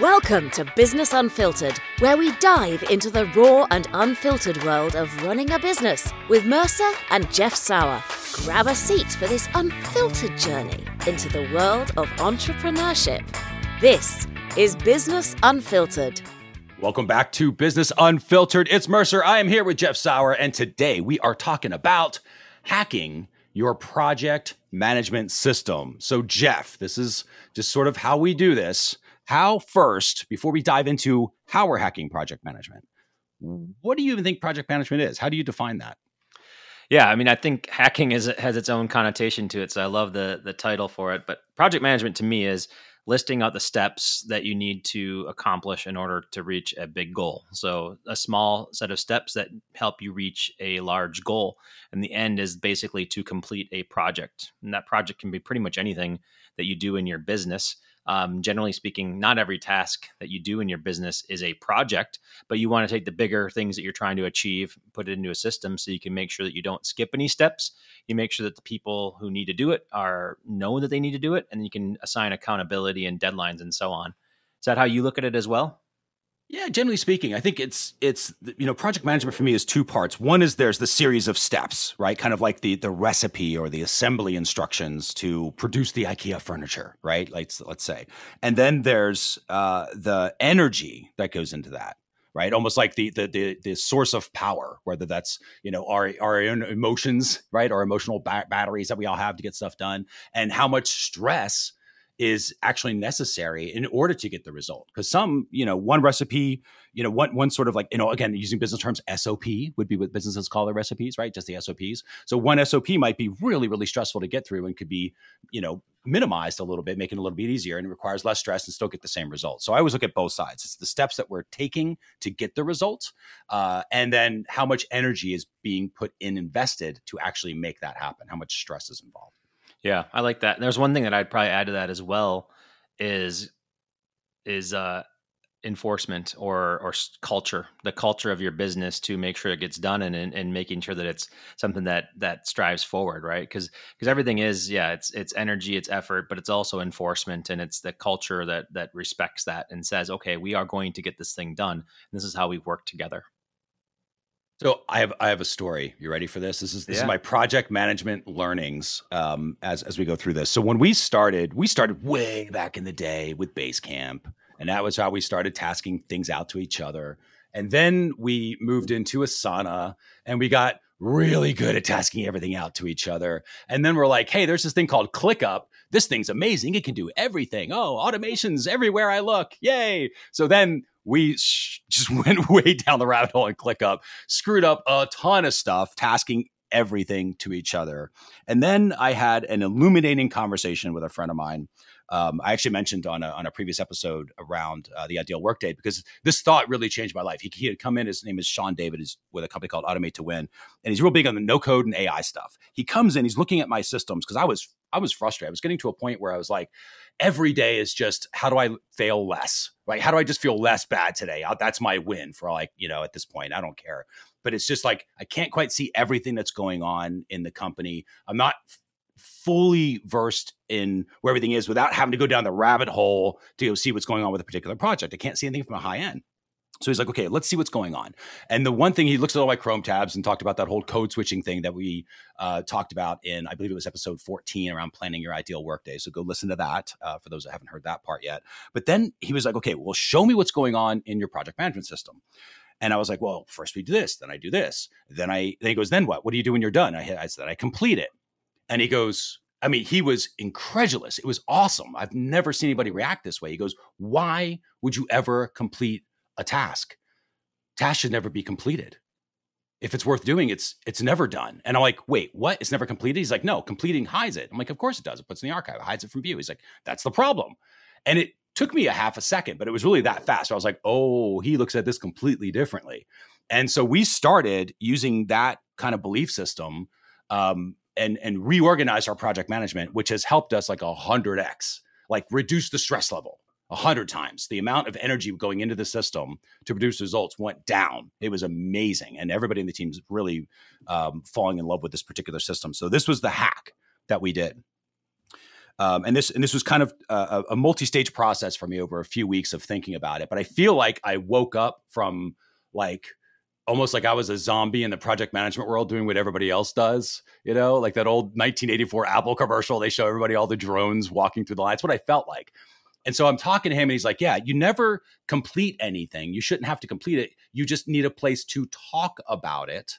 Welcome to Business Unfiltered, where we dive into the raw and unfiltered world of running a business with Mercer and Jeff Sauer. Grab a seat for this unfiltered journey into the world of entrepreneurship. This is Business Unfiltered. Welcome back to Business Unfiltered. It's Mercer. I am here with Jeff Sauer, and today we are talking about hacking your project management system. So, Jeff, this is just sort of how we do this. How first, before we dive into how we're hacking project management, what do you even think project management is? How do you define that? Yeah, I mean, I think hacking is has its own connotation to it, so I love the the title for it. But project management to me is listing out the steps that you need to accomplish in order to reach a big goal. So, a small set of steps that help you reach a large goal. And the end is basically to complete a project. And that project can be pretty much anything that you do in your business. Um, generally speaking, not every task that you do in your business is a project, but you want to take the bigger things that you're trying to achieve, put it into a system so you can make sure that you don't skip any steps. You make sure that the people who need to do it are know that they need to do it, and you can assign accountability and deadlines and so on. Is that how you look at it as well? Yeah, generally speaking, I think it's it's you know project management for me is two parts. One is there's the series of steps, right? Kind of like the the recipe or the assembly instructions to produce the IKEA furniture, right? Let's let's say, and then there's uh, the energy that goes into that, right? Almost like the, the the the, source of power, whether that's you know our our own emotions, right? Our emotional ba- batteries that we all have to get stuff done, and how much stress is actually necessary in order to get the result. Because some, you know, one recipe, you know, one one sort of like, you know, again, using business terms, SOP would be what businesses call their recipes, right? Just the SOPs. So one SOP might be really, really stressful to get through and could be, you know, minimized a little bit, making it a little bit easier and requires less stress and still get the same results. So I always look at both sides. It's the steps that we're taking to get the result, uh, and then how much energy is being put in invested to actually make that happen, how much stress is involved. Yeah, I like that. And there's one thing that I'd probably add to that as well is is uh enforcement or or culture the culture of your business to make sure it gets done and and, and making sure that it's something that that strives forward right? Because because everything is yeah it's it's energy it's effort but it's also enforcement and it's the culture that that respects that and says okay we are going to get this thing done. This is how we work together so I have I have a story. You ready for this? This is this yeah. is my project management learnings um, as as we go through this. So when we started, we started way back in the day with Basecamp, and that was how we started tasking things out to each other. And then we moved into Asana, and we got really good at tasking everything out to each other. And then we're like, hey, there's this thing called ClickUp. This thing's amazing. It can do everything. Oh, automations everywhere I look. Yay. So then we sh- just went way down the rabbit hole and ClickUp, screwed up a ton of stuff, tasking everything to each other. And then I had an illuminating conversation with a friend of mine. Um, I actually mentioned on a, on a previous episode around uh, the ideal workday because this thought really changed my life. He, he had come in, his name is Sean David, is with a company called Automate to Win, and he's real big on the no code and AI stuff. He comes in, he's looking at my systems because I was I was frustrated. I was getting to a point where I was like, every day is just how do I fail less? Right? How do I just feel less bad today? That's my win for like, you know, at this point. I don't care. But it's just like I can't quite see everything that's going on in the company. I'm not fully versed in where everything is without having to go down the rabbit hole to see what's going on with a particular project. I can't see anything from a high end. So he's like, okay, let's see what's going on. And the one thing he looks at all my Chrome tabs and talked about that whole code switching thing that we uh, talked about in, I believe it was episode 14 around planning your ideal workday. So go listen to that uh, for those that haven't heard that part yet. But then he was like, okay, well, show me what's going on in your project management system. And I was like, well, first we do this, then I do this. Then I, then he goes, then what? What do you do when you're done? I, I said, I complete it. And he goes, I mean, he was incredulous. It was awesome. I've never seen anybody react this way. He goes, why would you ever complete a task? task should never be completed. If it's worth doing, it's it's never done. And I'm like, wait, what? It's never completed? He's like, no, completing hides it. I'm like, of course it does. It puts in the archive, it hides it from view. He's like, that's the problem. And it took me a half a second, but it was really that fast. I was like, oh, he looks at this completely differently. And so we started using that kind of belief system um, and and reorganize our project management, which has helped us like a hundred x, like reduce the stress level a hundred times. The amount of energy going into the system to produce results went down. It was amazing, and everybody in the team's really um, falling in love with this particular system. So this was the hack that we did. Um, and this and this was kind of a, a multi-stage process for me over a few weeks of thinking about it. But I feel like I woke up from like almost like I was a zombie in the project management world doing what everybody else does, you know, like that old 1984 Apple commercial. They show everybody all the drones walking through the. That's what I felt like. And so I'm talking to him and he's like, Yeah, you never complete anything. You shouldn't have to complete it. You just need a place to talk about it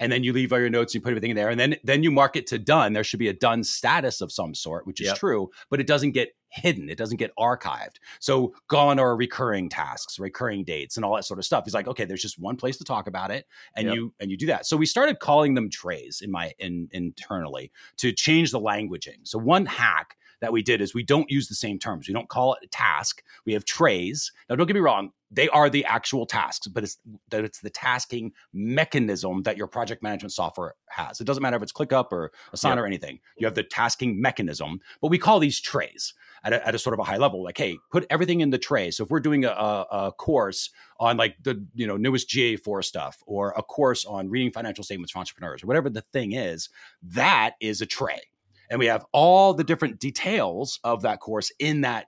and then you leave all your notes and you put everything in there and then then you mark it to done there should be a done status of some sort which is yep. true but it doesn't get hidden it doesn't get archived so gone are recurring tasks recurring dates and all that sort of stuff he's like okay there's just one place to talk about it and yep. you and you do that so we started calling them trays in my in internally to change the languaging so one hack that we did is we don't use the same terms. We don't call it a task. We have trays. Now, don't get me wrong; they are the actual tasks, but it's that it's the tasking mechanism that your project management software has. It doesn't matter if it's ClickUp or Asana yeah. or anything. You have the tasking mechanism, but we call these trays at a, at a sort of a high level. Like, hey, put everything in the tray. So if we're doing a, a course on like the you know newest GA4 stuff, or a course on reading financial statements for entrepreneurs, or whatever the thing is, that is a tray and we have all the different details of that course in that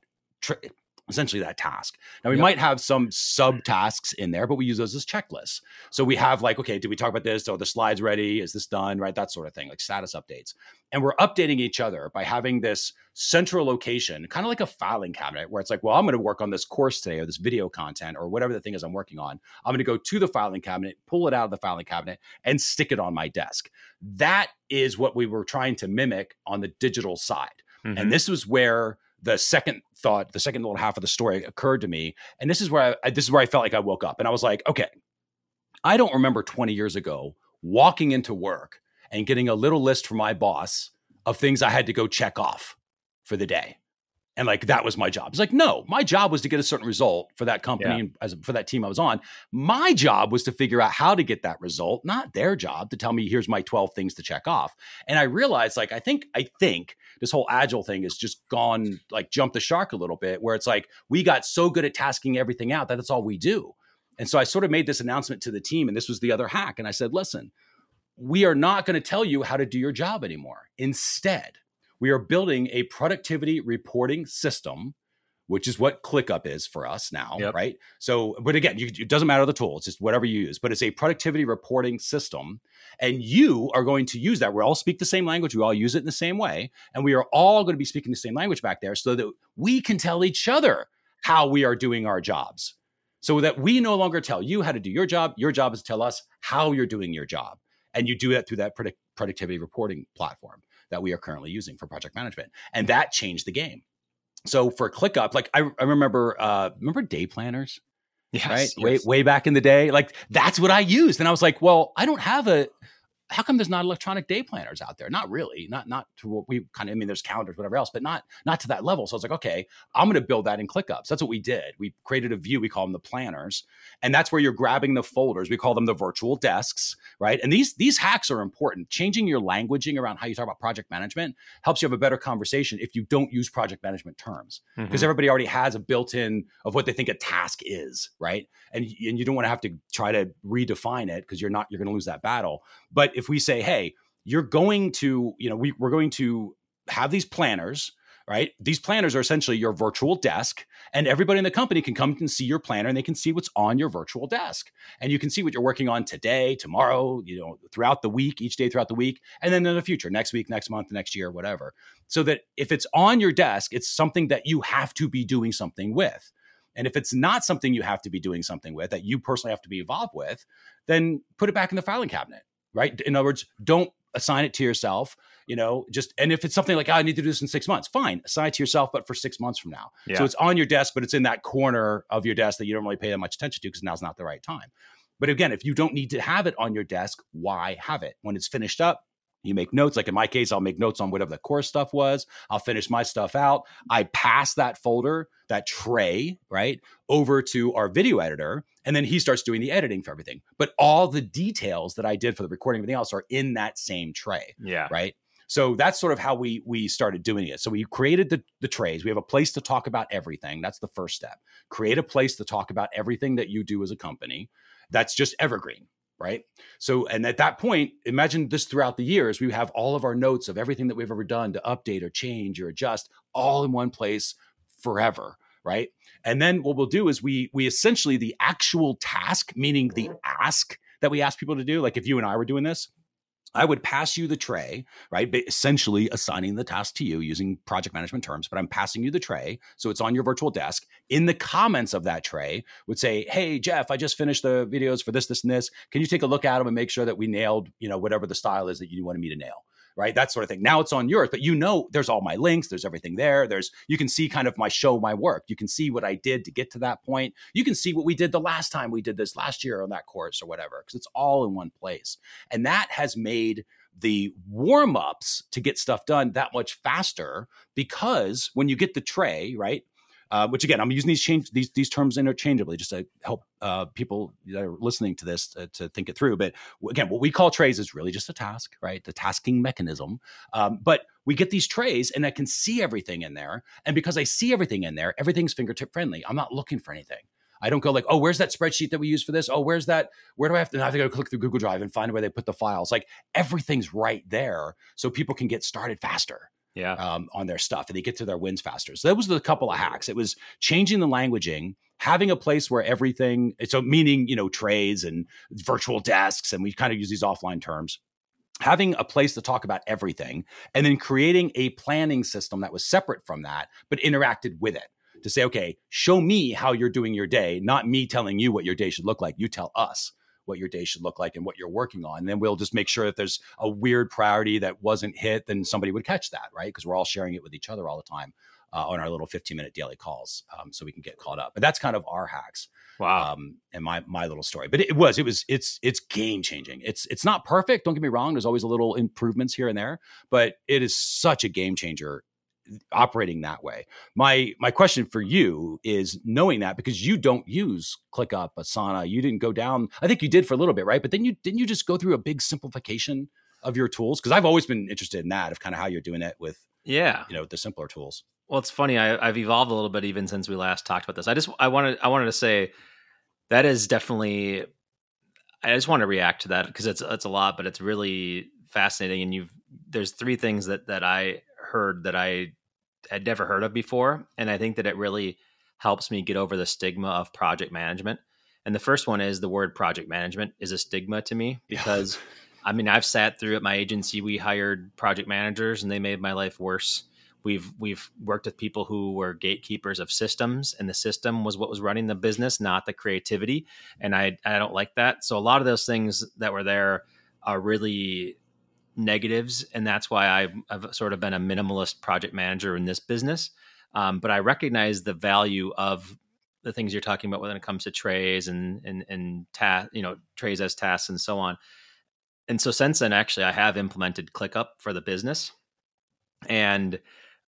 essentially that task. Now we yep. might have some subtasks in there, but we use those as checklists. So we have like, okay, did we talk about this? So the slides ready? Is this done? Right, that sort of thing, like status updates. And we're updating each other by having this central location, kind of like a filing cabinet, where it's like, well, I'm going to work on this course today or this video content or whatever the thing is I'm working on. I'm going to go to the filing cabinet, pull it out of the filing cabinet, and stick it on my desk. That is what we were trying to mimic on the digital side. Mm-hmm. And this was where the second thought, the second little half of the story occurred to me, and this is where I, this is where I felt like I woke up, and I was like, okay, I don't remember 20 years ago walking into work and getting a little list from my boss of things I had to go check off for the day. And like that was my job. It's like, no, my job was to get a certain result for that company yeah. and as for that team I was on. My job was to figure out how to get that result, not their job to tell me here's my 12 things to check off. And I realized like I think I think this whole agile thing has just gone like jumped the shark a little bit where it's like we got so good at tasking everything out that that's all we do. And so I sort of made this announcement to the team and this was the other hack and I said, "Listen, we are not going to tell you how to do your job anymore. Instead, we are building a productivity reporting system which is what ClickUp is for us now, yep. right? So, but again, you, it doesn't matter the tool; it's just whatever you use. But it's a productivity reporting system, and you are going to use that. We all speak the same language. We all use it in the same way, and we are all going to be speaking the same language back there, so that we can tell each other how we are doing our jobs. So that we no longer tell you how to do your job. Your job is to tell us how you're doing your job, and you do that through that product, productivity reporting platform that we are currently using for project management. And that changed the game. So for ClickUp, like I, I remember, uh, remember day planners? Yes, right. Yes. Way, way back in the day. Like that's what I used. And I was like, well, I don't have a, how come there's not electronic day planners out there? Not really, not not to what we kind of. I mean, there's calendars, whatever else, but not not to that level. So I was like, okay, I'm going to build that in ClickUps. That's what we did. We created a view. We call them the planners, and that's where you're grabbing the folders. We call them the virtual desks, right? And these these hacks are important. Changing your languaging around how you talk about project management helps you have a better conversation if you don't use project management terms, because mm-hmm. everybody already has a built-in of what they think a task is, right? And and you don't want to have to try to redefine it because you're not you're going to lose that battle. But if we say, hey, you're going to, you know, we, we're going to have these planners, right? These planners are essentially your virtual desk, and everybody in the company can come and see your planner and they can see what's on your virtual desk. And you can see what you're working on today, tomorrow, you know, throughout the week, each day throughout the week, and then in the future, next week, next month, next year, whatever. So that if it's on your desk, it's something that you have to be doing something with. And if it's not something you have to be doing something with, that you personally have to be involved with, then put it back in the filing cabinet right? In other words, don't assign it to yourself, you know, just, and if it's something like, oh, I need to do this in six months, fine, assign it to yourself, but for six months from now. Yeah. So it's on your desk, but it's in that corner of your desk that you don't really pay that much attention to because now's not the right time. But again, if you don't need to have it on your desk, why have it? When it's finished up, you make notes. Like in my case, I'll make notes on whatever the core stuff was. I'll finish my stuff out. I pass that folder, that tray, right, over to our video editor. And then he starts doing the editing for everything. But all the details that I did for the recording, everything else are in that same tray. Yeah. Right. So that's sort of how we we started doing it. So we created the the trays. We have a place to talk about everything. That's the first step. Create a place to talk about everything that you do as a company. That's just evergreen right? So, and at that point, imagine this throughout the years, we have all of our notes of everything that we've ever done to update or change or adjust all in one place forever, right? And then what we'll do is we we essentially the actual task, meaning the mm-hmm. ask that we ask people to do, like if you and I were doing this, I would pass you the tray, right? Essentially assigning the task to you using project management terms, but I'm passing you the tray. So it's on your virtual desk. In the comments of that tray would say, Hey, Jeff, I just finished the videos for this, this, and this. Can you take a look at them and make sure that we nailed, you know, whatever the style is that you wanted me to nail? Right? That sort of thing. Now it's on yours, but you know, there's all my links, there's everything there. There's, you can see kind of my show, my work. You can see what I did to get to that point. You can see what we did the last time we did this last year on that course or whatever, because it's all in one place. And that has made the warm ups to get stuff done that much faster because when you get the tray, right? Uh, which again, I'm using these change these these terms interchangeably just to help uh, people that are listening to this to, to, think it through. But again, what we call trays is really just a task, right? The tasking mechanism. Um, but we get these trays, and I can see everything in there. And because I see everything in there, everything's fingertip friendly. I'm not looking for anything. I don't go like, oh, where's that spreadsheet that we use for this? Oh, where's that? Where do I have to? I have to go click through Google Drive and find where they put the files. Like everything's right there, so people can get started faster yeah. um, on their stuff and they get to their wins faster. So that was the couple of hacks. It was changing the languaging, having a place where everything, so meaning, you know, trays and virtual desks, and we kind of use these offline terms. Having a place to talk about everything and then creating a planning system that was separate from that, but interacted with it to say, okay, show me how you're doing your day, not me telling you what your day should look like. You tell us what your day should look like and what you're working on. And then we'll just make sure that there's a weird priority that wasn't hit, then somebody would catch that, right? Because we're all sharing it with each other all the time uh, on our little 15 minute daily calls, um, so we can get caught up. But that's kind of our hacks. Wow. Um, and my my little story, but it, it was it was it's it's game changing. It's it's not perfect. Don't get me wrong. There's always a little improvements here and there, but it is such a game changer operating that way. My my question for you is knowing that because you don't use ClickUp, Asana, you didn't go down. I think you did for a little bit, right? But then you didn't you just go through a big simplification of your tools? Because I've always been interested in that of kind of how you're doing it with yeah, you know, the simpler tools. Well, it's funny. I, I've evolved a little bit even since we last talked about this. I just I wanted I wanted to say that is definitely. I just want to react to that because it's it's a lot, but it's really fascinating. And you've there's three things that that I heard that I had never heard of before. And I think that it really helps me get over the stigma of project management. And the first one is the word project management is a stigma to me because. I mean, I've sat through at my agency, we hired project managers and they made my life worse. We've we've worked with people who were gatekeepers of systems, and the system was what was running the business, not the creativity. And I I don't like that. So a lot of those things that were there are really negatives, and that's why I've, I've, sort of been a minimalist project manager in this business. Um, but I recognize the value of the things you're talking about when it comes to trays and and and ta- you know trays as tasks and so on. And so since then, actually, I have implemented ClickUp for the business, and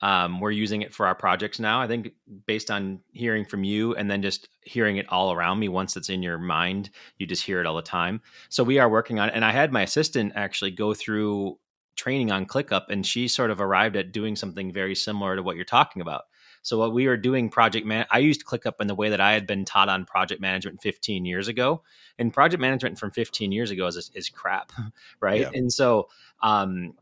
um, we're using it for our projects now. I think based on hearing from you and then just hearing it all around me, once it's in your mind, you just hear it all the time. So we are working on it. And I had my assistant actually go through training on ClickUp, and she sort of arrived at doing something very similar to what you're talking about. So what we were doing project man, I used ClickUp in the way that I had been taught on project management 15 years ago, and project management from 15 years ago is is crap, right? Yeah. And so um,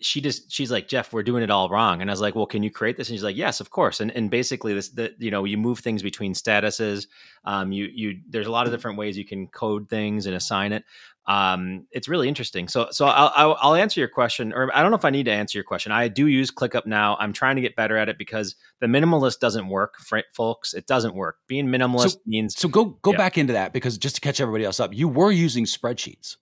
she just she's like jeff we're doing it all wrong. And i was like well can you create this? And she's like yes of course. And and basically this the you know you move things between statuses. Um you you there's a lot of different ways you can code things and assign it. Um it's really interesting. So so i'll i'll, I'll answer your question or i don't know if i need to answer your question. I do use clickup now. I'm trying to get better at it because the minimalist doesn't work folks. It doesn't work. Being minimalist so, means so go go yeah. back into that because just to catch everybody else up you were using spreadsheets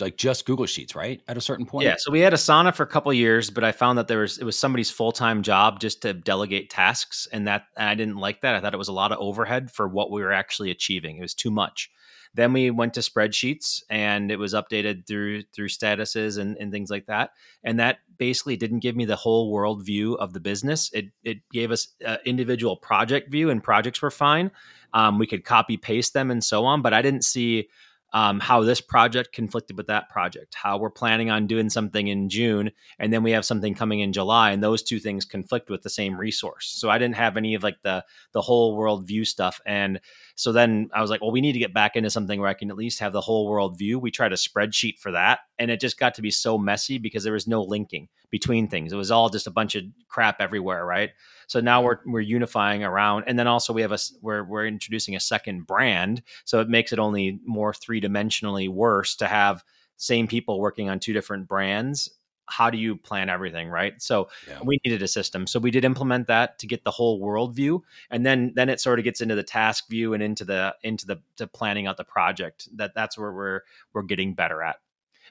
like just Google Sheets, right? At a certain point. Yeah. So we had Asana for a couple years, but I found that there was it was somebody's full time job just to delegate tasks, and that and I didn't like that. I thought it was a lot of overhead for what we were actually achieving. It was too much. Then we went to spreadsheets, and it was updated through through statuses and, and things like that. And that basically didn't give me the whole world view of the business. It it gave us individual project view, and projects were fine. Um, we could copy paste them and so on, but I didn't see um, how this project conflicted with that project, how we're planning on doing something in June, and then we have something coming in July, and those two things conflict with the same resource. So I didn't have any of like the the whole world view stuff, and so then I was like, well, we need to get back into something where I can at least have the whole world view. We tried a spreadsheet for that, and it just got to be so messy because there was no linking between things. It was all just a bunch of crap everywhere, right? So now mm-hmm. we're we're unifying around, and then also we have a we're we're introducing a second brand, so it makes it only more three dimensionally worse to have same people working on two different brands how do you plan everything right? So yeah. we needed a system. So we did implement that to get the whole world view and then then it sort of gets into the task view and into the into the, to planning out the project that that's where we're we're getting better at.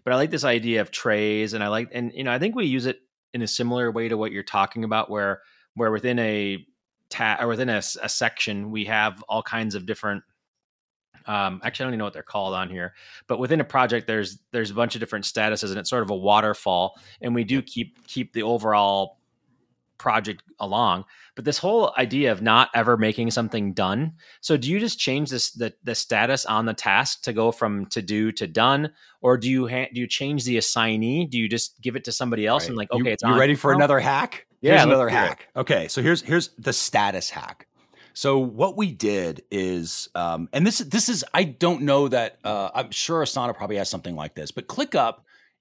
But i like this idea of trays and i like and you know i think we use it in a similar way to what you're talking about where where within a tab or within a, a, section we have all kinds of different um, actually i don't even know what they're called on here but within a project there's there's a bunch of different statuses and it's sort of a waterfall and we do keep keep the overall project along. But this whole idea of not ever making something done so do you just change this the, the status on the task to go from to do to done? Or do you ha- do you change the assignee? Do you just give it to somebody else right. and like okay you, it's you ready for another hack? Yeah here's another hack. Okay so here's here's the status hack so what we did is, um, and this this is I don't know that uh, I'm sure Asana probably has something like this, but ClickUp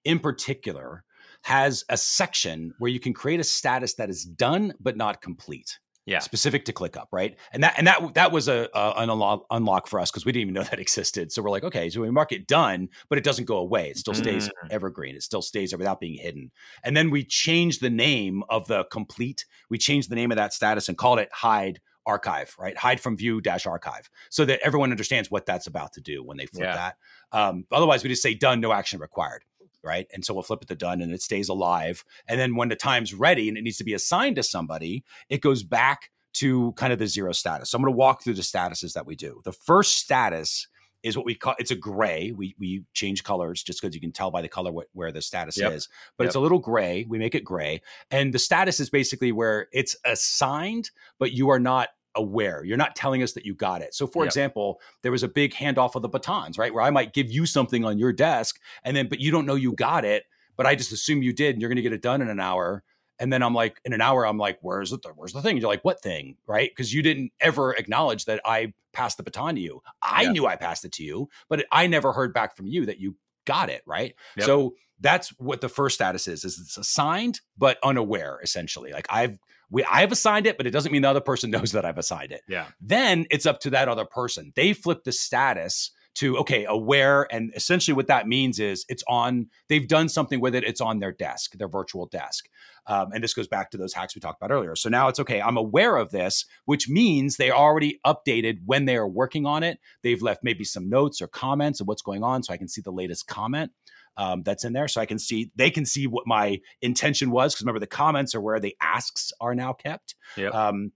in particular has a section where you can create a status that is done but not complete. Yeah, specific to ClickUp, right? And that and that that was a, a an unlock, unlock for us because we didn't even know that existed. So we're like, okay, so we mark it done, but it doesn't go away. It still stays mm. evergreen. It still stays there without being hidden. And then we changed the name of the complete. We changed the name of that status and called it hide archive, right? Hide from view dash archive, so that everyone understands what that's about to do when they flip yeah. that. Um, otherwise, we just say done, no action required right? And so we'll flip it to done and it stays alive. And then when the time's ready and it needs to be assigned to somebody, it goes back to kind of the zero status. So I'm going to walk through the statuses that we do. The first status is what we call it's a gray. We we change colors just because you can tell by the color what, where the status yep. is. But yep. it's a little gray. We make it gray, and the status is basically where it's assigned, but you are not aware. You're not telling us that you got it. So, for yep. example, there was a big handoff of the batons, right? Where I might give you something on your desk, and then, but you don't know you got it, but I just assume you did, and you're going to get it done in an hour. And then I'm like, in an hour, I'm like, where's the where's the thing? You're like, what thing, right? Because you didn't ever acknowledge that I passed the baton to you. I yeah. knew I passed it to you, but I never heard back from you that you got it, right? Yep. So that's what the first status is: is it's assigned but unaware, essentially. Like I've we I've assigned it, but it doesn't mean the other person knows that I've assigned it. Yeah. Then it's up to that other person. They flip the status to okay aware and essentially what that means is it's on they've done something with it it's on their desk their virtual desk um, and this goes back to those hacks we talked about earlier so now it's okay i'm aware of this which means they already updated when they are working on it they've left maybe some notes or comments of what's going on so i can see the latest comment um, that's in there. So I can see they can see what my intention was because remember the comments are where the asks are now kept. Yep. Um,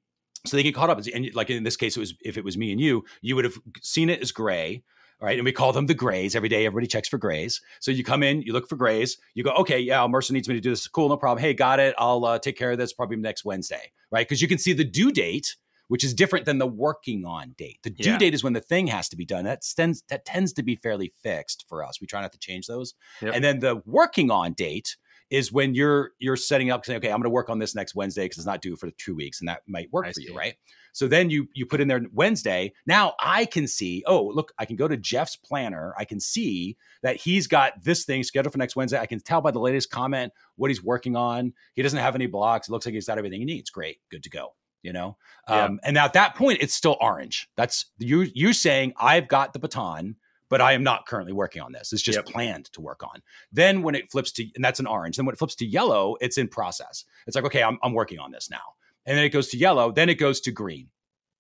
so they get caught up. And like in this case, it was if it was me and you, you would have seen it as gray. Right. And we call them the grays every day. Everybody checks for grays. So you come in, you look for grays, you go, okay, yeah, Mercer needs me to do this. Cool, no problem. Hey, got it. I'll uh, take care of this probably next Wednesday. Right. Because you can see the due date which is different than the working on date. The due yeah. date is when the thing has to be done. That tends that tends to be fairly fixed for us. We try not to change those. Yep. And then the working on date is when you're you're setting up saying, okay, I'm going to work on this next Wednesday because it's not due for two weeks, and that might work I for see. you, right? So then you you put in there Wednesday. Now I can see, oh, look, I can go to Jeff's planner. I can see that he's got this thing scheduled for next Wednesday. I can tell by the latest comment what he's working on. He doesn't have any blocks. It looks like he's got everything he needs. Great, good to go you know yeah. um, and now at that point it's still orange that's you you saying i've got the baton but i am not currently working on this. It's just yep. planned to work on. Then when it flips to and that's an orange. Then when it flips to yellow it's in process. It's like okay i'm, I'm working on this now. And then it goes to yellow then it goes to green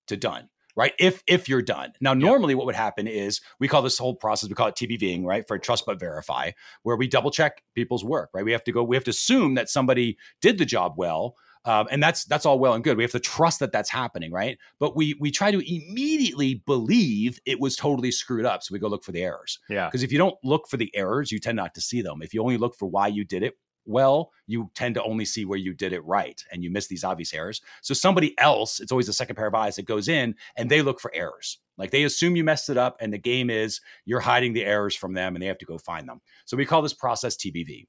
to done right? If if you're done. Now normally yep. what would happen is we call this whole process we call it tbving right for trust but verify where we double check people's work right? We have to go we have to assume that somebody did the job well um, and that's that's all well and good. We have to trust that that's happening, right? But we we try to immediately believe it was totally screwed up, so we go look for the errors. Yeah. Because if you don't look for the errors, you tend not to see them. If you only look for why you did it well, you tend to only see where you did it right, and you miss these obvious errors. So somebody else, it's always a second pair of eyes that goes in, and they look for errors Like they assume you messed it up, and the game is you're hiding the errors from them and they have to go find them. So we call this process TBV.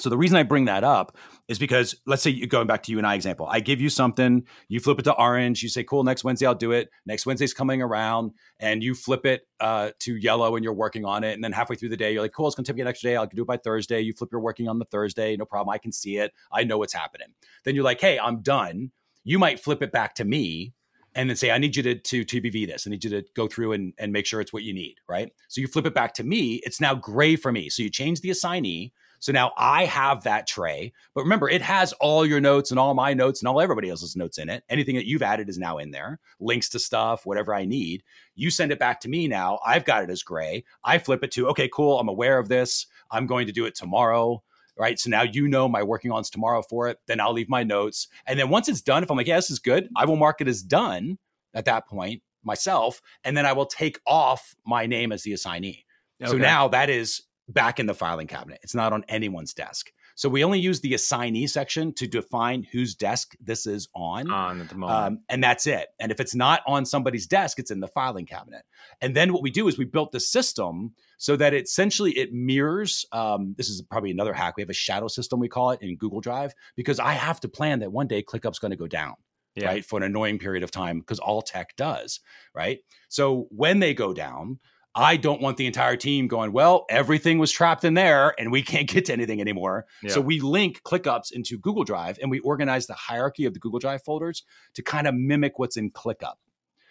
So the reason I bring that up is because let's say you going back to you and I example, I give you something, you flip it to orange, you say, "Cool, next Wednesday I'll do it." Next Wednesday's coming around, and you flip it uh, to yellow, and you're working on it. And then halfway through the day, you're like, "Cool, it's gonna take me an extra day. I'll do it by Thursday." You flip, you're working on the Thursday, no problem. I can see it. I know what's happening. Then you're like, "Hey, I'm done." You might flip it back to me and then say, I need you to, to TBV this. I need you to go through and, and make sure it's what you need, right? So you flip it back to me. It's now gray for me. So you change the assignee so now I have that tray. But remember, it has all your notes and all my notes and all everybody else's notes in it. Anything that you've added is now in there, links to stuff, whatever I need. You send it back to me now. I've got it as gray. I flip it to, okay, cool. I'm aware of this. I'm going to do it tomorrow right? So now you know my working on's tomorrow for it. Then I'll leave my notes. And then once it's done, if I'm like, yeah, this is good, I will mark it as done at that point myself. And then I will take off my name as the assignee. Okay. So now that is back in the filing cabinet. It's not on anyone's desk. So we only use the assignee section to define whose desk this is on. On at the moment. Um, and that's it. And if it's not on somebody's desk, it's in the filing cabinet. And then what we do is we built the system so that it, essentially it mirrors. Um, this is probably another hack. We have a shadow system, we call it in Google Drive, because I have to plan that one day ClickUp's going to go down. Yeah. Right. For an annoying period of time, because all tech does. Right. So when they go down, I don't want the entire team going, well, everything was trapped in there and we can't get to anything anymore. Yeah. So we link ClickUps into Google Drive and we organize the hierarchy of the Google Drive folders to kind of mimic what's in ClickUp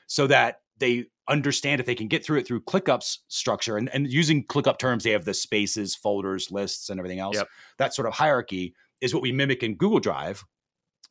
so that they understand if they can get through it through ClickUp's structure and, and using ClickUp terms, they have the spaces, folders, lists, and everything else. Yep. That sort of hierarchy is what we mimic in Google Drive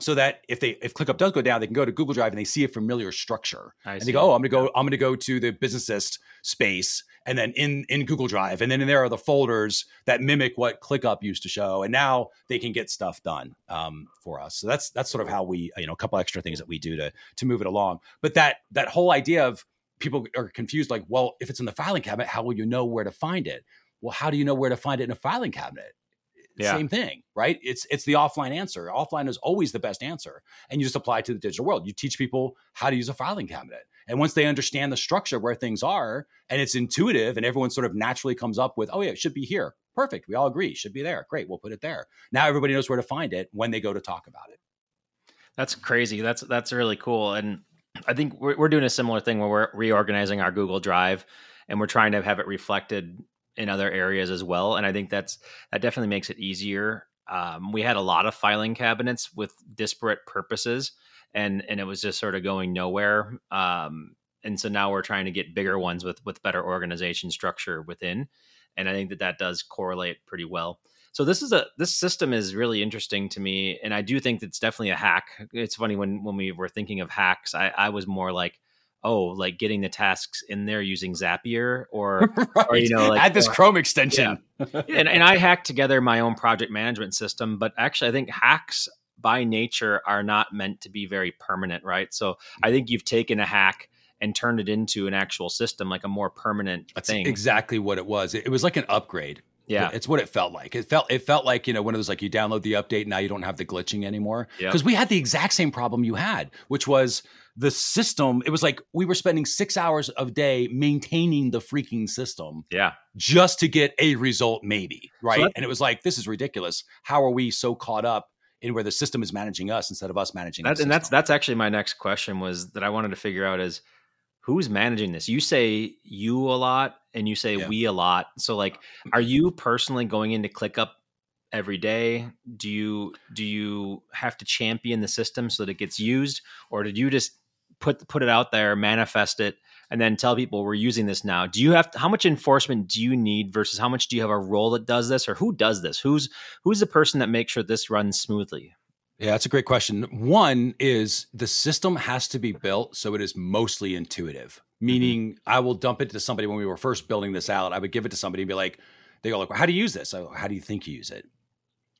so that if they if ClickUp does go down, they can go to Google Drive and they see a familiar structure, I and see. they go, "Oh, I'm gonna go, I'm gonna go to the businessist space, and then in in Google Drive, and then in there are the folders that mimic what ClickUp used to show, and now they can get stuff done um, for us. So that's that's sort of how we, you know, a couple extra things that we do to to move it along. But that that whole idea of people are confused, like, well, if it's in the filing cabinet, how will you know where to find it? Well, how do you know where to find it in a filing cabinet? Yeah. same thing, right? It's it's the offline answer. Offline is always the best answer, and you just apply it to the digital world. You teach people how to use a filing cabinet, and once they understand the structure where things are, and it's intuitive, and everyone sort of naturally comes up with, oh yeah, it should be here. Perfect. We all agree, should be there. Great, we'll put it there. Now everybody knows where to find it when they go to talk about it. That's crazy. That's that's really cool, and I think we're, we're doing a similar thing where we're reorganizing our Google Drive, and we're trying to have it reflected in other areas as well. And I think that's that definitely makes it easier. Um, we had a lot of filing cabinets with disparate purposes, and and it was just sort of going nowhere. Um, and so now we're trying to get bigger ones with with better organization structure within. And I think that that does correlate pretty well. So this is a this system is really interesting to me, and I do think it's definitely a hack. It's funny when when we were thinking of hacks, I, I was more like oh, like getting the tasks in there using Zapier or, right. or you know, like add this or, Chrome extension. Yeah. and, and I hacked together my own project management system, but actually, I think hacks by nature are not meant to be very permanent, right? So I think you've taken a hack and turned it into an actual system, like a more permanent That's thing. Exactly what it was. It was like an upgrade. Yeah, it's what it felt like. It felt it felt like you know when it was like you download the update now you don't have the glitching anymore because yep. we had the exact same problem you had, which was the system. It was like we were spending six hours of day maintaining the freaking system. Yeah, just to get a result, maybe right. So and it was like this is ridiculous. How are we so caught up in where the system is managing us instead of us managing? That, and that's that's actually my next question was that I wanted to figure out is who's managing this? You say you a lot and you say yeah. we a lot. So like mm-hmm. are you personally going into ClickUp every day? Do you do you have to champion the system so that it gets used or did you just put put it out there, manifest it and then tell people we're using this now? Do you have to, how much enforcement do you need versus how much do you have a role that does this or who does this? Who's who's the person that makes sure this runs smoothly? Yeah, that's a great question. One is the system has to be built so it is mostly intuitive, mm-hmm. meaning. I will dump it to somebody when we were first building this out. I would give it to somebody and be like, they go, like, well, how do you use this? Go, how do you think you use it?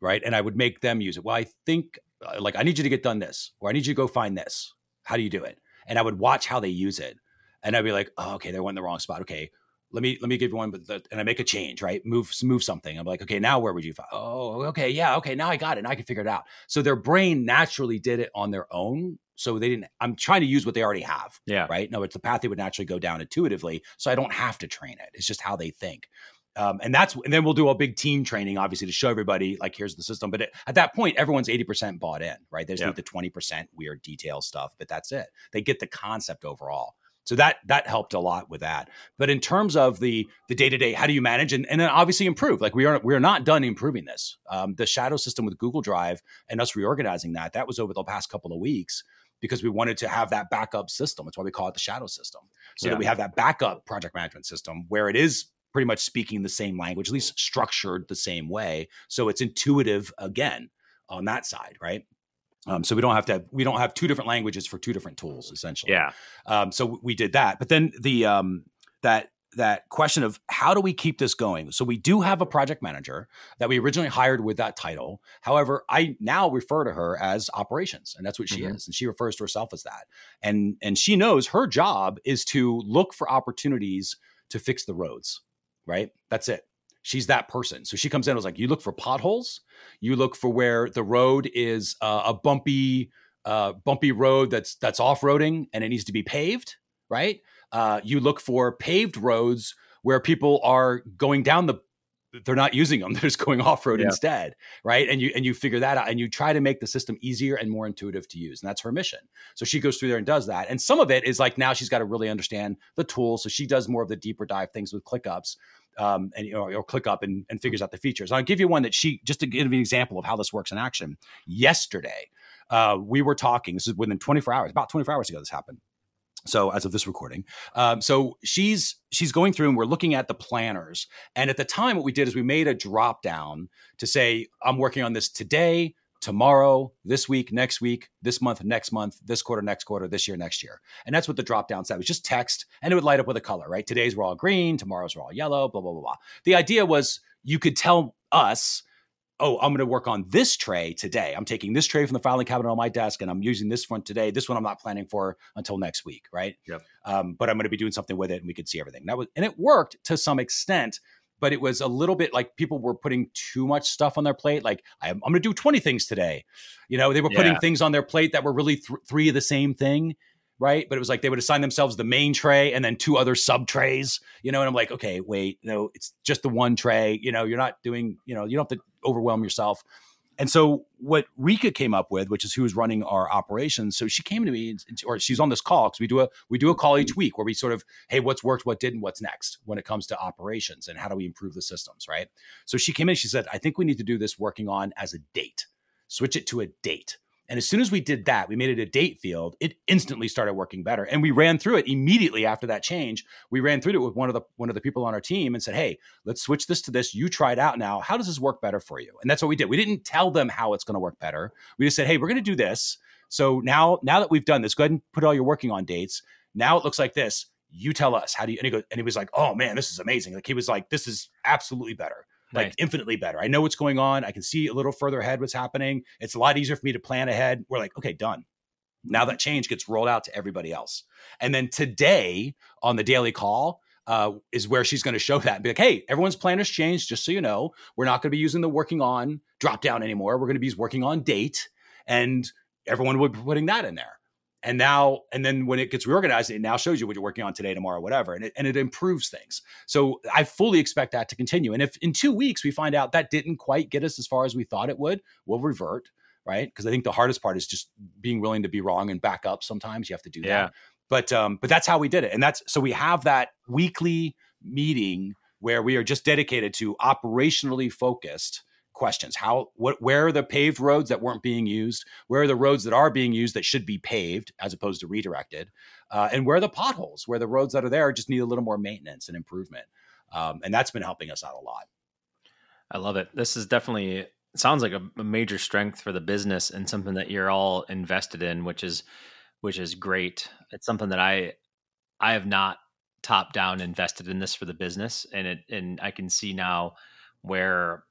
Right. And I would make them use it. Well, I think, uh, like, I need you to get done this, or I need you to go find this. How do you do it? And I would watch how they use it. And I'd be like, oh, okay, they went in the wrong spot. Okay, let me let me give you one but the, and i make a change right? Move move something. I'm like okay now where would you find oh okay yeah okay now i got it. Now i can figure it out. So their brain naturally did it on their own. So they didn't i'm trying to use what they already have yeah. right? No it's the path they would naturally go down intuitively so i don't have to train it. It's just how they think. Um, and that's and then we'll do a big team training obviously to show everybody like here's the system. But it, at that point everyone's 80% bought in right? There's need the 20% weird detail stuff but that's it. They get the concept overall so that that helped a lot with that. But in terms of the the day to day, how do you manage and, and then obviously improve? Like we are we are not done improving this. Um, the shadow system with Google Drive and us reorganizing that that was over the past couple of weeks because we wanted to have that backup system. That's why we call it the shadow system, so yeah. that we have that backup project management system where it is pretty much speaking the same language, at least structured the same way, so it's intuitive again on that side, right? Um, so we don't have to have, we don't have two different languages for two different tools essentially. Yeah. Um, so we did that, but then the um, that that question of how do we keep this going? So we do have a project manager that we originally hired with that title. However, I now refer to her as operations, and that's what she mm-hmm. is, and she refers to herself as that. And and she knows her job is to look for opportunities to fix the roads. Right. That's it she's that person. So she comes in and was like, you look for potholes, you look for where the road is uh, a bumpy, uh, bumpy road that's that's off roading and it needs to be paved, right? Uh, you look for paved roads where people are going down the they're not using them they're just going off road yeah. instead right and you and you figure that out and you try to make the system easier and more intuitive to use and that's her mission so she goes through there and does that and some of it is like now she's got to really understand the tool so she does more of the deeper dive things with clickups um, and you know, or ClickUp and, and figures out the features. I'll give you one that she just to give you an example of how this works in action. Yesterday, uh, we were talking. This is within 24 hours, about 24 hours ago. This happened. So as of this recording, um, so she's she's going through and we're looking at the planners. And at the time, what we did is we made a drop down to say, I'm working on this today, tomorrow, this week, next week, this month, next month, this quarter, next quarter, this year, next year. And that's what the drop down said. It was just text and it would light up with a color, right? Today's we're all green, tomorrow's we're all yellow, blah, blah, blah, blah. The idea was you could tell us, oh, I'm going to work on this tray today. I'm taking this tray from the filing cabinet on my desk and I'm using this one today. This one I'm not planning for until next week, right? Yep. Um, but I'm going to be doing something with it and we could see everything. That was, and it worked to some extent but it was a little bit like people were putting too much stuff on their plate. Like, I'm, I'm going to do 20 things today. You know, they were putting yeah. things on their plate that were really th- three of the same thing. Right. But it was like they would assign themselves the main tray and then two other sub trays, you know, and I'm like, okay, wait, no, it's just the one tray. You know, you're not doing, you know, you don't have to overwhelm yourself. And so what Rika came up with, which is who's running our operations, so she came to me, or she's on this call because we do a we do a call each week where we sort of, hey, what's worked, what didn't, what's next when it comes to operations, and how do we improve the systems, right? So she came in, she said, I think we need to do this working on as a date, switch it to a date. And as soon as we did that, we made it a date field, it instantly started working better. And we ran through it immediately after that change. We ran through it with one of the one of the people on our team and said, Hey, let's switch this to this. You try it out now. How does this work better for you? And that's what we did. We didn't tell them how it's going to work better. We just said, Hey, we're going to do this. So now, now that we've done this, go ahead and put all your working on dates. Now it looks like this. You tell us how do you and he goes, and he was like, Oh man, this is amazing. Like he was like, This is absolutely better like nice. infinitely better. I know what's going on. I can see a little further ahead what's happening. It's a lot easier for me to plan ahead. We're like, okay, done. Now that change gets rolled out to everybody else. And then today on the daily call, uh, is where she's going to show that and be like, hey, everyone's plan has changed. Just so you know, we're not going to be using the working on drop down anymore. We're going to be working on date. And everyone would be putting that in there and now and then when it gets reorganized it now shows you what you're working on today tomorrow whatever and it, and it improves things. So i fully expect that to continue. And if in two weeks we find out that didn't quite get us as far as we thought it would we'll revert right? Because i think the hardest part is just being willing to be wrong and back up sometimes. You have to do yeah. that but um but that's how we did it. And that's so we have that weekly meeting where we are just dedicated to operationally focused questions. How what where are the paved roads that weren't being used? Where are the roads that are being used that should be paved as opposed to redirected? Uh, and where are the potholes where the roads that are there just need a little more maintenance and improvement? Um, and that's been helping us out a lot. I love it. This is definitely sounds like a, a major strength for the business and something that you're all invested in which is which is great. It's something that i i have not top down invested in this for the business and it and i can see now where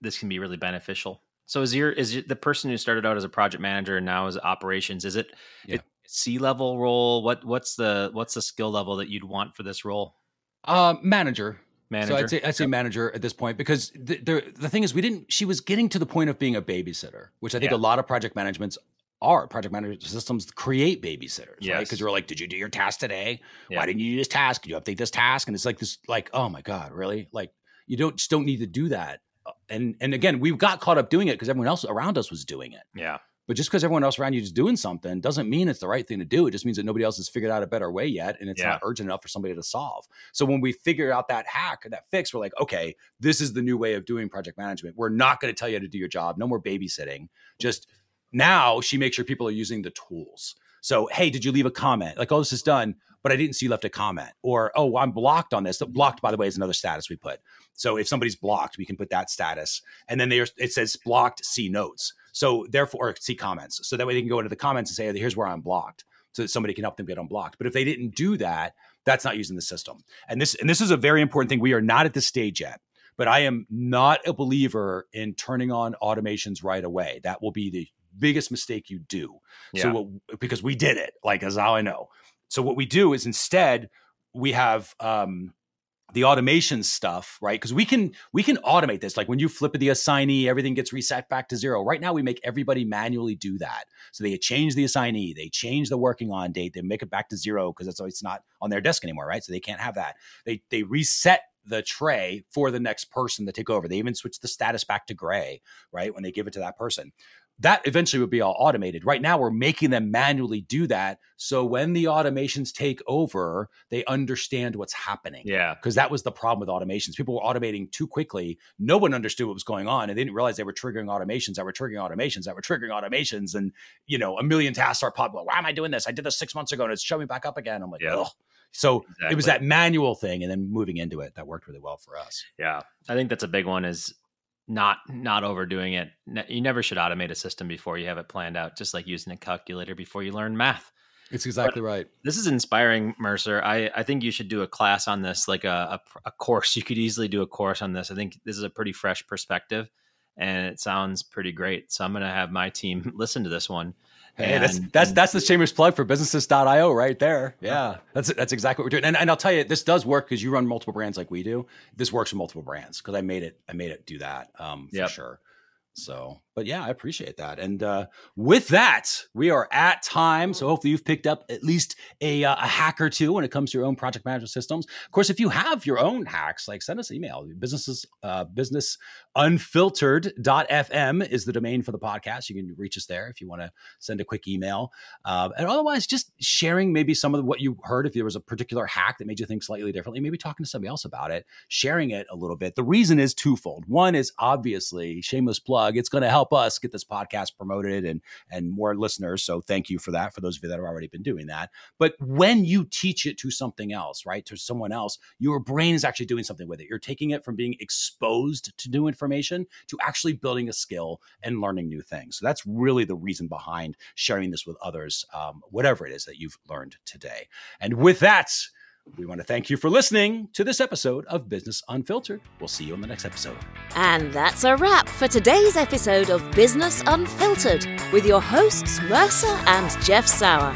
this can be really beneficial. So is your is the person who started out as a project manager and now is operations? Is it, yeah. C level role? What what's the what's the skill level that you'd want for this role? Uh, manager. Manager. So I'd say I'd say manager at this point because the, the the thing is we didn't. She was getting to the point of being a babysitter, which I think Yeah. a lot of project managements are. Project management systems create babysitters, right? Because you're like, did you do your task today? Yeah. Why didn't you do this task? Did you update this task? And it's like this, like, oh my god, really? Like you don't just don't need to do that. And and again, we got caught up doing it because everyone else around us was doing it. Yeah. But just because everyone else around you is doing something doesn't mean it's the right thing to do. It just means that nobody else has figured out a better way yet, and it's Yeah. not urgent enough for somebody to solve. So when we figure out that hack or that fix, we're like, okay, this is the new way of doing project management. We're not going to tell you how to do your job. No more babysitting. Just now, she makes sure people are using the tools. So, hey, did you leave a comment? Like, oh, this is done, but I didn't see you left a comment. Or, oh, I'm blocked on this. Blocked, by the way, is another status we put. So if somebody's blocked, we can put that status, and then there's it says blocked. See notes. So therefore, or see comments. So that way they can go into the comments and say, "Oh, here's where I'm blocked," so that somebody can help them get unblocked. But if they didn't do that, that's not using the system. And this and this is a very important thing. We are not at this stage yet. But I am not a believer in turning on automations right away. That will be the biggest mistake you do. So what, because we did it, like as how I know. So what we do is instead we have um, the automation stuff, right? Because we can we can automate this. Like when you flip the assignee, everything gets reset back to zero. Right now, we make everybody manually do that. So they change the assignee, they change the working on date, they make it back to zero because it's it's not on their desk anymore, right? So they can't have that. They they reset the tray for the next person to take over. They even switch the status back to gray, right? When they give it to that person that eventually would be all automated. Right now, we're making them manually do that. So when the automations take over, they understand what's happening. Yeah. Because that was the problem with automations. People were automating too quickly. No one understood what was going on. And they didn't realize they were triggering automations that were triggering automations that were triggering automations. And, you know, a million tasks are popping. Why am I doing this? I did this six months ago and it's showing me back up again. I'm like, Yeah. oh. So it was that manual thing. And then moving into it, that worked really well for us. Yeah, I think that's a big one. Is not not overdoing it. You never should automate a system before you have it planned out. Just like using a calculator before you learn math. It's exactly right. This is inspiring, Mercer. I, I think you should do a class on this, like a, a, a course. You could easily do a course on this. I think this is a pretty fresh perspective, and it sounds pretty great. So I'm going to have my team listen to this one. Hey, that's And- that's that's the shameless plug for businesses.io right there. Yeah. That's that's exactly what we're doing. And, and I'll tell you, this does work because you run multiple brands like we do. This works for multiple brands because I made it, I made it do that um for Yep. sure. So, but yeah, I appreciate that. And uh, with that, we are at time. So hopefully you've picked up at least a, uh, a hack or two when it comes to your own project management systems. Of course, if you have your own hacks, like send us an email. Businesses, uh, is the domain for the podcast. You can reach us there if you want to send a quick email. Um, and otherwise, just sharing maybe some of what you heard. If there was a particular hack that made you think slightly differently, maybe talking to somebody else about it, sharing it a little bit. The reason is twofold. One is obviously shameless plug. It's going to help us get this podcast promoted and and more listeners. So thank you for that. For those of you that have already been doing that. But when you teach it to something else, right, to someone else, your brain is actually doing something with it. You're taking it from being exposed to new information to actually building a skill and learning new things. So that's really the reason behind sharing this with others, um, whatever it is that you've learned today. And with that, we want to thank you for listening to this episode of Business Unfiltered. We'll see you in the next episode. And that's a wrap for today's episode of Business Unfiltered with your hosts Mercer and Jeff Sauer.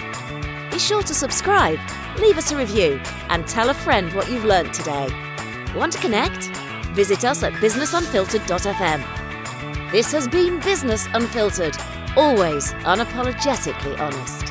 Be sure to subscribe, leave us a review, and tell a friend what you've learned today. Want to connect? Visit us at businessunfiltered.fm. This has been Business Unfiltered, always unapologetically honest.